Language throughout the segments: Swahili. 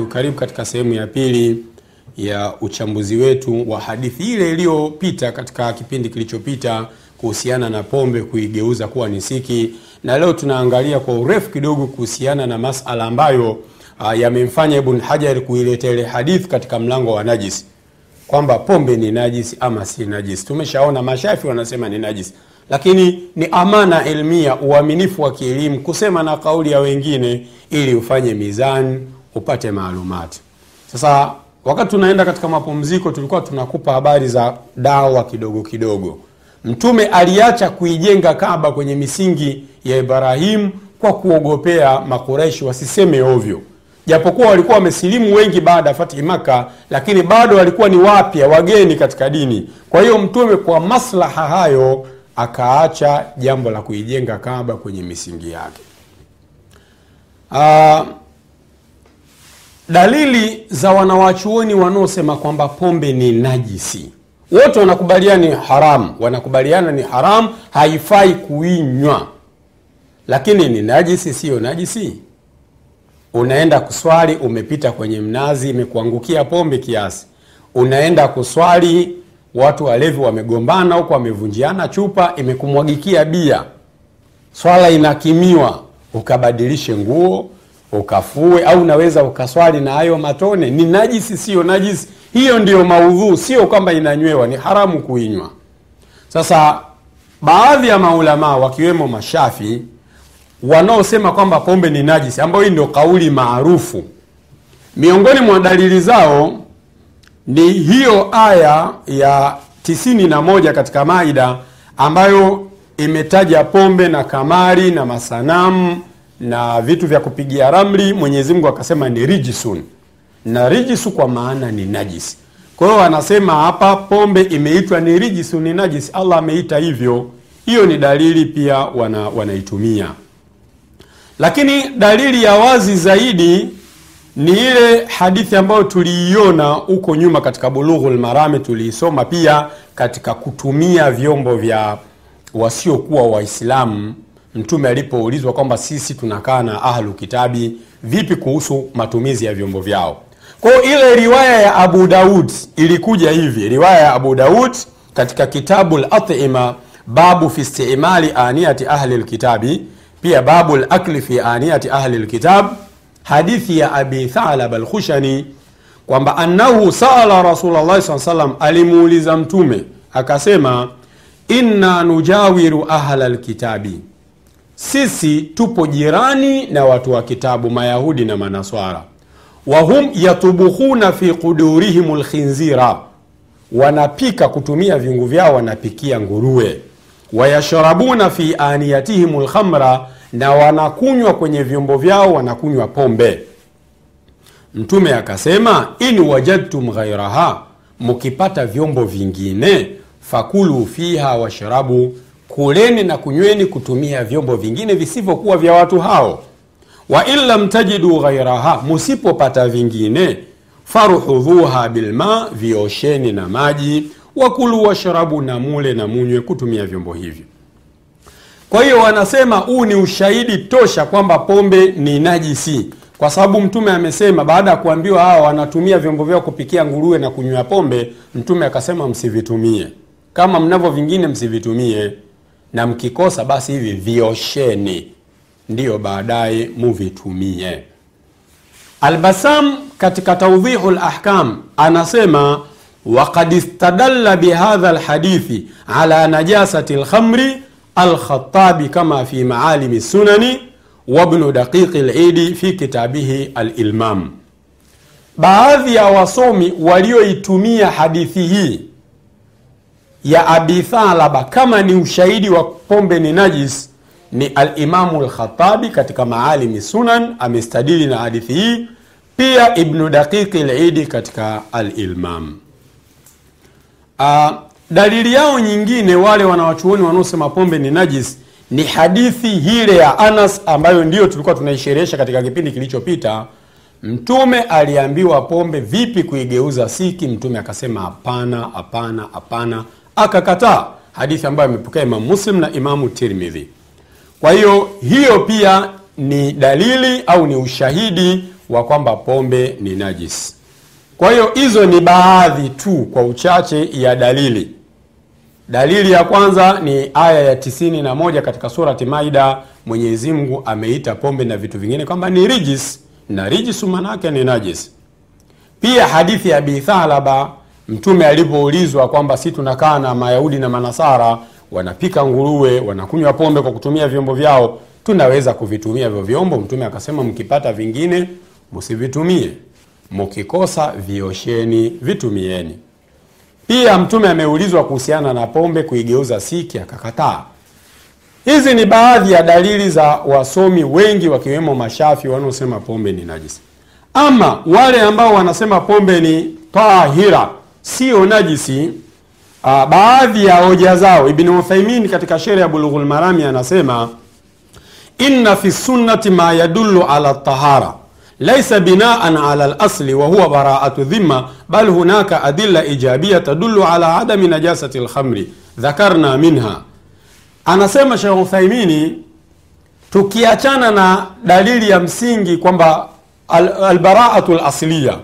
wabarakatu karibu katika sehemu ya pili ya uchambuzi wetu wa hadithi ile iliyopita katika kipindi kilichopita kuhusiana na pombe kuigeuza kuwa ni siki na leo tunaangalia kwa urefu kidogo kuhusiana na masala ambayo uh, yamemfanya ibn hajar kuileta ile hadithi katika mlango wa najisi kwamba pombe ni najisi ama si najisi tumeshaona mashafi wanasema ni najisi lakini ni amana ilmia uaminifu wa kielimu kusema na kauli ya wengine ili ufanye mizani upate maalumati. Sasa wakati tunaenda katika mapumziko tulikuwa tunakupa habari za dawa kidogo kidogo. Mtume aliacha kuijenga kaba kwenye misingi ya ibrahimu kwa kuogopea makureishi wasiseme ovyo. Japokuwa walikuwa wamesilimu wengi baada ya fatihi maka lakini bado walikuwa ni wapya wageni katika dini. Kwa hiyo mtume kwa maslaha hayo akaacha jambo la kuijenga kaba kwenye misingi yake. Uh, dalili za wanawachuoni wanaosema kwamba pombe ni najisi. Wote wanakubaliana ni haramu wanakubaliana ni haramu haifai kuinywa. Lakini ni najisi siyo najisi? Unaenda kuswali umepita kwenye mnazi imekuangukia pombe kiasi. Unaenda kuswali watu walevi wamegombana huko wamevunjiana chupa imekumwagikia bia. Swala inakimiwa ukabadilishe nguo ukafue au unaweza ukaswali na hayo matone. Ni najisi siyo najisi. Hiyo ndiyo maudhuu sio kwamba inanywewa ni haramu kuinywa. Sasa baadhi ya maulamaa wakiwemo mashafi wanaosema kwamba pombe ni najisi ambayo hii ndio kauli maarufu miongoni mwa dalili zao ni hiyo aya ya tisini na moja katika maida ambayo imetaja pombe na kamari na masanamu na vitu vya kupigia ramli mwenyezi mungu akasema ni rijisun na rijisu kwa maana ni najisi. Kwa hiyo anasema hapa pombe imeitwa ni rijisu ni najisi. Allah ameita hivyo. Hiyo ni dalili pia wana, wanaitumia. Lakini dalili ya wazi zaidi ni ile hadithi ambayo tuliiona huko nyuma katika bulughul marami tuliisoma pia katika kutumia vyombo vya wasiokuwa waislamu mtume alipoulizwa kwamba sisi tunakaa na ahlu kitabi vipi kuhusu matumizi ya vyombo vyao? Kwao ile riwaya ya abu daud ilikuja hivi riwaya ya abu daud katika kitabu latima babu fi istimali aniyati ahli lkitabi pia babu lakli fi aniyati ahli lkitab hadithi ya abi thalab alkhushani kwamba annahu sala rasulllahi saa salam alimuuliza mtume akasema inna nujawiru ahla lkitabi sisi tupo jirani na watu wa kitabu mayahudi na manaswara. Wahum yatubukhuna fi qudurihim lkhinzira wanapika kutumia viungu vyao wanapikia nguruwe. Wayashrabuna fi aniyatihim lkhamra na wanakunywa kwenye vyombo vyao wanakunywa pombe. Mtume akasema in wajadtum ghairaha mukipata vyombo vingine fakulu fiha washrabu kuleni na kunyweni kutumia vyombo vingine visivyokuwa vya watu hao. Wa in lam tajidu ghairaha musipopata vingine faruhudhuha bilma viosheni na maji wakulu washrabu na mule na munywe kutumia vyombo hivyo. Kwa hiyo wanasema huu ni ushahidi tosha kwamba pombe ni najisi kwa sababu mtume amesema baada ya kuambiwa hawa wanatumia vyombo vyao kupikia nguruwe na kunywa pombe mtume akasema msivitumie. Kama mnavyo vingine msivitumie na mkikosa basi hivi viosheni. Ndiyo baadaye muvitumie. Albasam katika taudhihu lahkam anasema wakad istadalla bihadha lhadithi ala najasati lkhamri alkhatabi kama fi maalimi sunani wabnu daqiqi lidi fi kitabihi alilmam. Baadhi ya wasomi walioitumia hadithi hii ya abi thalaba. Kama ni ushahidi wa pombe ni najis ni alimamu lkhatabi katika maalimi sunan amestadili na hadithi hii. Pia ibnu daqiqi lidi katika alilmam. Uh, dalili yao nyingine wale wanawachuoni wanaosema pombe ni najis ni hadithi hile ya anas ambayo ndiyo tulikuwa tunaisherehesha katika kipindi kilichopita. Mtume aliambiwa pombe vipi kuigeuza siki? Mtume akasema hapana hapana hapana akakataa hadithi ambayo amepokea imamu muslim na imamu tirmidhi kwa hiyo hiyo pia ni dalili au ni ushahidi wa kwamba pombe ni najis. Kwa hiyo hizo ni baadhi tu kwa uchache ya dalili. Dalili ya kwanza ni aya ya tisini na moja katika surati Maida. Mwenyezi Mungu ameita pombe na vitu vingine kwamba ni rijis, na rijisu manake ni najis. Pia hadithi ya Abi Thalaba, Mtume alipoulizwa kwamba si tunakaa na Mayahudi na Manasara wanapika nguruwe, wanakunywa pombe kwa kutumia vyombo vyao, tunaweza kuvitumia hivyo vyombo? Mtume akasema mkipata vingine msivitumie, mkikosa viosheni, vitumieni. Pia Mtume ameulizwa kuhusiana na pombe kuigeuza siki, akakataa. Hizi ni baadhi ya dalili za wasomi wengi wakiwemo Mashafi wanaosema pombe ni najisi. Ama wale ambao wanasema pombe ni tahira, sio najisi, uh, baadhi ya hoja zao Ibn Uthaimin katika sheria ya Bulughul Marami anasema inna fi sunnati ma yadullu ala tahara laisa binaan ala lasli wa huwa baraatu dhimma bal hunaka adilla ijabia tadullu ala adami najasati lkhamri dhakarna minha. Anasema Shekh Uthaimini, tukiachana na dalili ya msingi kwamba albaraatu lasliya,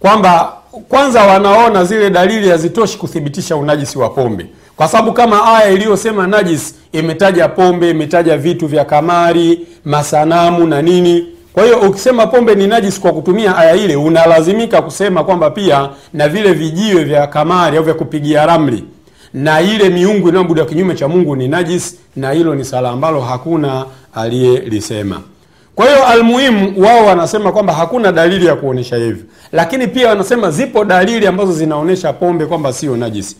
kwamba kwanza wanaona zile dalili hazitoshi kuthibitisha unajisi wa pombe, kwa sababu kama aya iliyosema najis imetaja pombe, imetaja vitu vya kamari, masanamu na nini. Kwa hiyo ukisema pombe ni najis kwa kutumia aya ile, unalazimika kusema kwamba pia na vile vijiwe vya kamari au vya kupigia ramli. Na ile miungu inayoabudu kinyume cha Mungu ni najis, na hilo ni sala ambalo hakuna aliyelisema. Kwa hiyo almuhimu, wao wanasema kwamba hakuna dalili ya kuonesha hivyo, lakini pia wanasema zipo dalili ambazo zinaonyesha pombe kwamba sio najisi.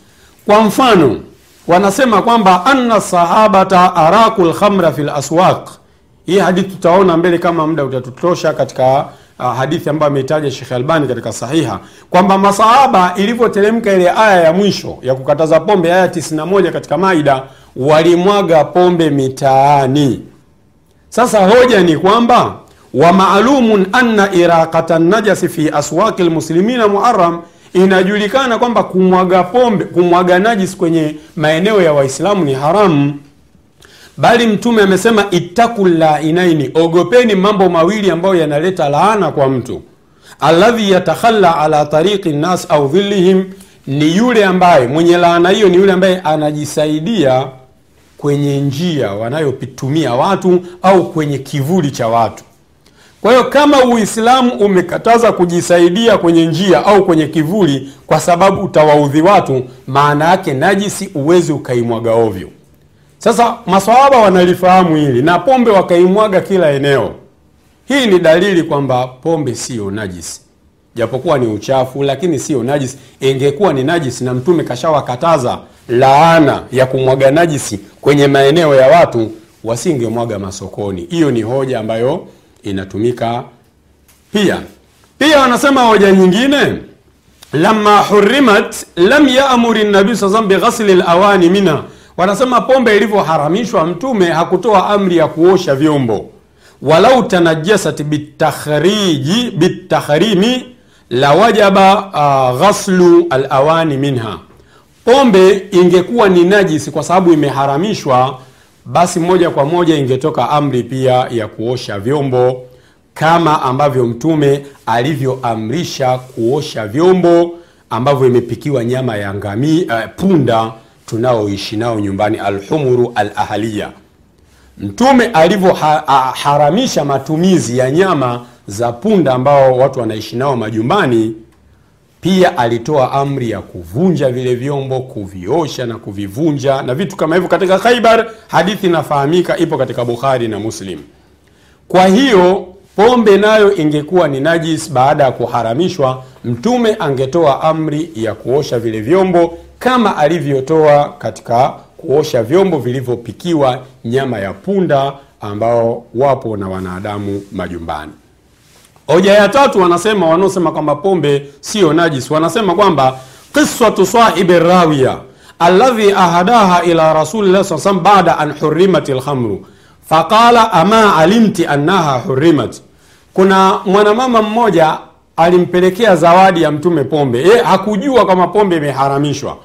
Kwa mfano, wanasema kwamba anna sahabata araku lkhamra fi laswaq hii hadithi tutaona mbele kama muda utatutosha katika uh, hadithi ambayo ameitaja Sheikh Albani katika Sahiha kwamba masahaba ilivyoteremka ile aya ya mwisho ya kukataza pombe, aya 91 katika Maida, walimwaga pombe mitaani. Sasa hoja ni kwamba wa maalumun anna iraqata najasi fi aswaqi lmuslimina muharam, inajulikana kwamba kumwaga pombe, kumwaga najis kwenye maeneo ya Waislamu ni haramu bali Mtume amesema ittaku lainaini, ogopeni mambo mawili ambayo yanaleta laana kwa mtu. Alladhi yatakhalla ala tariqi nnas au dhillihim, ni yule ambaye mwenye laana hiyo ni yule ambaye anajisaidia kwenye njia wanayopitumia watu au kwenye kivuli cha watu. Kwa hiyo kama Uislamu umekataza kujisaidia kwenye njia au kwenye kivuli kwa sababu utawaudhi watu, maana yake najisi uwezi ukaimwaga ovyo. Sasa maswahaba wanalifahamu hili na pombe wakaimwaga kila eneo. Hii ni dalili kwamba pombe siyo najisi, japokuwa ni uchafu, lakini siyo najisi. Ingekuwa ni najisi na Mtume kashawakataza laana ya kumwaga najisi kwenye maeneo ya watu, wasingemwaga masokoni. Hiyo ni hoja ambayo inatumika pia. Pia wanasema hoja nyingine, lamma hurimat lam yamuri nabii saa salam bighasli lawani minha wanasema pombe ilivyoharamishwa Mtume hakutoa amri ya kuosha vyombo. walau tanajasat bitakhriji bitahrimi la wajaba uh, ghaslu alawani minha, pombe ingekuwa ni najisi kwa sababu imeharamishwa, basi moja kwa moja ingetoka amri pia ya kuosha vyombo, kama ambavyo Mtume alivyoamrisha kuosha vyombo ambavyo imepikiwa nyama ya ngami, uh, punda tunaoishi nao nyumbani, alhumuru alahaliya. Mtume alivyoharamisha matumizi ya nyama za punda ambao watu wanaishi nao majumbani, pia alitoa amri ya kuvunja vile vyombo, kuviosha na kuvivunja na vitu kama hivyo katika Khaibar. Hadithi inafahamika, ipo katika Bukhari na Muslim. Kwa hiyo pombe nayo ingekuwa ni najis baada ya kuharamishwa, Mtume angetoa amri ya kuosha vile vyombo kama alivyotoa katika kuosha vyombo vilivyopikiwa nyama ya punda ambao wapo na wanadamu majumbani. Hoja ya tatu, wanasema wanaosema kwamba pombe sio najis, wanasema kwamba qisatu sahibi rawiya alladhi ahadaha ila rasulillah saa salam baada an hurimat alkhamru faqala ama alimti annaha hurimat. Kuna mwanamama mmoja alimpelekea zawadi ya mtume pombe, yeye hakujua kama pombe imeharamishwa.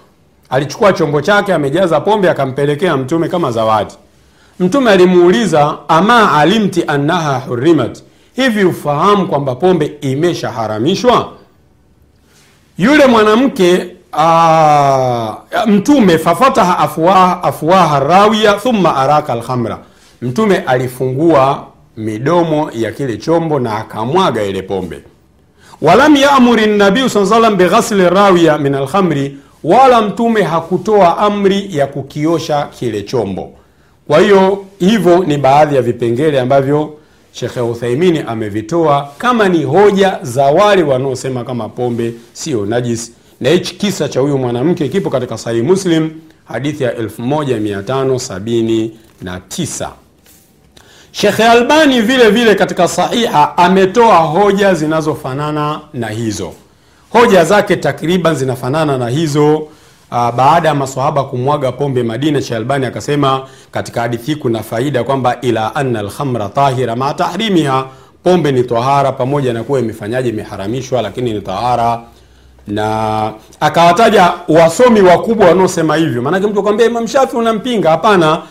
Alichukua chombo chake amejaza pombe akampelekea mtume kama zawadi. Mtume alimuuliza ama alimti annaha hurimat, hivi ufahamu kwamba pombe imeshaharamishwa? Yule mwanamke aa, mtume fafataha afwaha, afwaha rawiya thumma araka alhamra. Mtume alifungua midomo ya kile chombo na akamwaga ile pombe. Walam yamuri nabiu saa bighasli rawiya min alhamri, wala mtume hakutoa amri ya kukiosha kile chombo. Kwa hiyo hivyo ni baadhi ya vipengele ambavyo shekhe uthaimini amevitoa kama ni hoja za wale wanaosema kama pombe sio najis na hichi kisa cha huyu mwanamke kipo katika sahihi muslim hadithi ya 1579 shekhe albani vile vile katika sahiha ametoa hoja zinazofanana na hizo. Hoja zake takriban zinafanana na hizo uh, baada ya maswahaba kumwaga pombe madina albani akasema katika hadithi kuna faida kwamba ila anna alkhamra tahira ma tahrimiha pombe ni tahara pamoja na kuwa imefanyaje imeharamishwa lakini ni tahara. Na akawataja wasomi wakubwa wanaosema hivyo. Maanake mtu akwambia imam shafi unampinga? Hapana.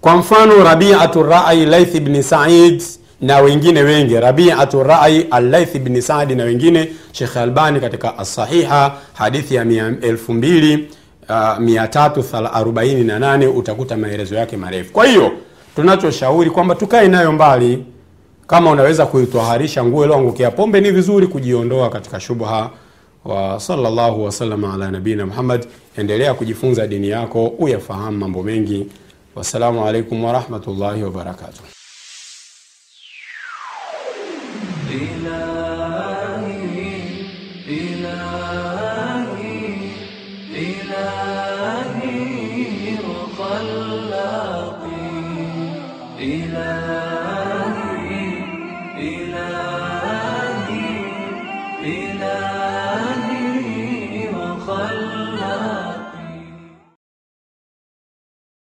Kwa mfano rabiatu rai laith bni said na wengine wengi. Rabiatu rai alaith bni saadi na wengine. Shekh albani katika asahiha hadithi ya 2348 uh, utakuta maelezo yake marefu. Kwa hiyo tunachoshauri kwamba tukae nayo mbali kama unaweza kuitwaharisha nguo ilioangukia pombe ni vizuri kujiondoa katika shubha wa sallallahu wasalama ala nabina muhammad. Endelea kujifunza dini yako uyafahamu mambo mengi. Wassalamu alaikum warahmatullahi wabarakatuh